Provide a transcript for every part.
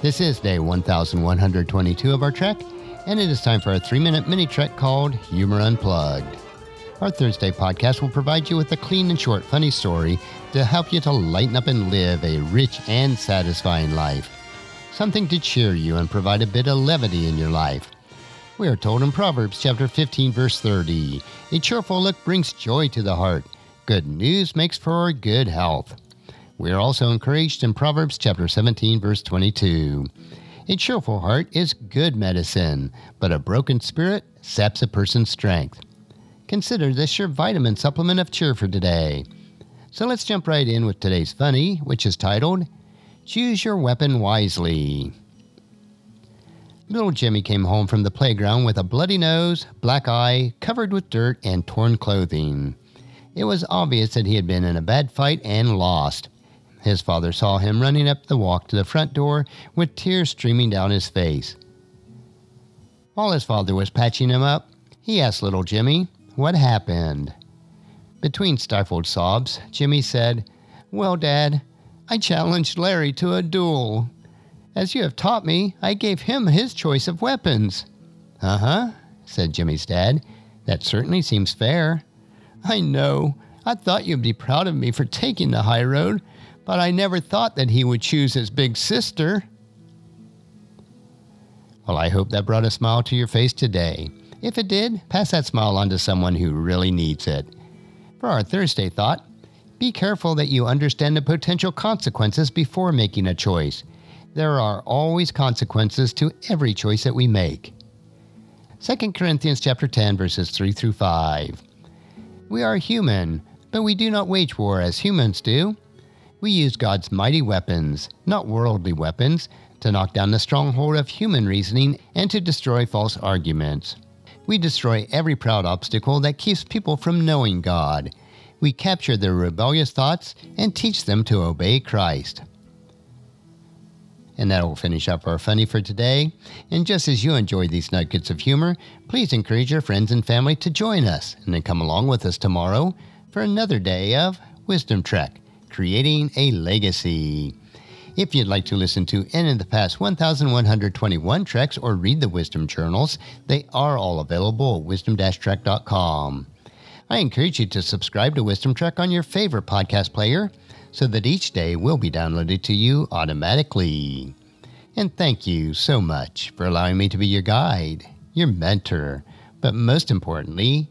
This is day 1122 of our trek, and it is time for a three minute mini trek called Humor Unplugged. Our Thursday podcast will provide you with a clean and short, funny story to help you to lighten up and live a rich and satisfying life. Something to cheer you and provide a bit of levity in your life. We are told in Proverbs chapter 15, verse 30 A cheerful look brings joy to the heart. Good news makes for good health. We are also encouraged in Proverbs chapter 17, verse 22. A cheerful heart is good medicine, but a broken spirit saps a person's strength. Consider this your vitamin supplement of cheer for today. So let's jump right in with today's funny, which is titled Choose Your Weapon Wisely. Little Jimmy came home from the playground with a bloody nose, black eye, covered with dirt, and torn clothing. It was obvious that he had been in a bad fight and lost. His father saw him running up the walk to the front door with tears streaming down his face. While his father was patching him up, he asked little Jimmy what happened. Between stifled sobs, Jimmy said, Well, Dad, I challenged Larry to a duel. As you have taught me, I gave him his choice of weapons. Uh huh, said Jimmy's dad. That certainly seems fair. I know. I thought you'd be proud of me for taking the high road, but I never thought that he would choose his big sister. Well, I hope that brought a smile to your face today. If it did, pass that smile on to someone who really needs it. For our Thursday thought, be careful that you understand the potential consequences before making a choice. There are always consequences to every choice that we make. 2 Corinthians chapter 10 verses 3 through 5. We are human, but we do not wage war as humans do. We use God's mighty weapons, not worldly weapons, to knock down the stronghold of human reasoning and to destroy false arguments. We destroy every proud obstacle that keeps people from knowing God. We capture their rebellious thoughts and teach them to obey Christ. And that will finish up our funny for today. And just as you enjoyed these nuggets of humor, please encourage your friends and family to join us and then come along with us tomorrow for another day of Wisdom Trek Creating a Legacy. If you'd like to listen to any of the past 1,121 treks or read the Wisdom Journals, they are all available at wisdom-trek.com. I encourage you to subscribe to Wisdom Trek on your favorite podcast player so that each day will be downloaded to you automatically. And thank you so much for allowing me to be your guide, your mentor, but most importantly,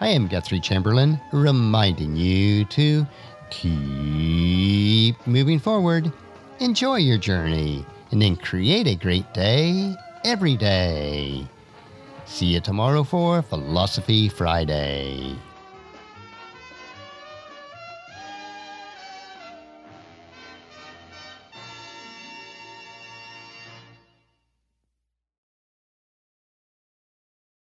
I am Guthrie Chamberlain, reminding you to keep moving forward, enjoy your journey, and then create a great day every day. See you tomorrow for Philosophy Friday.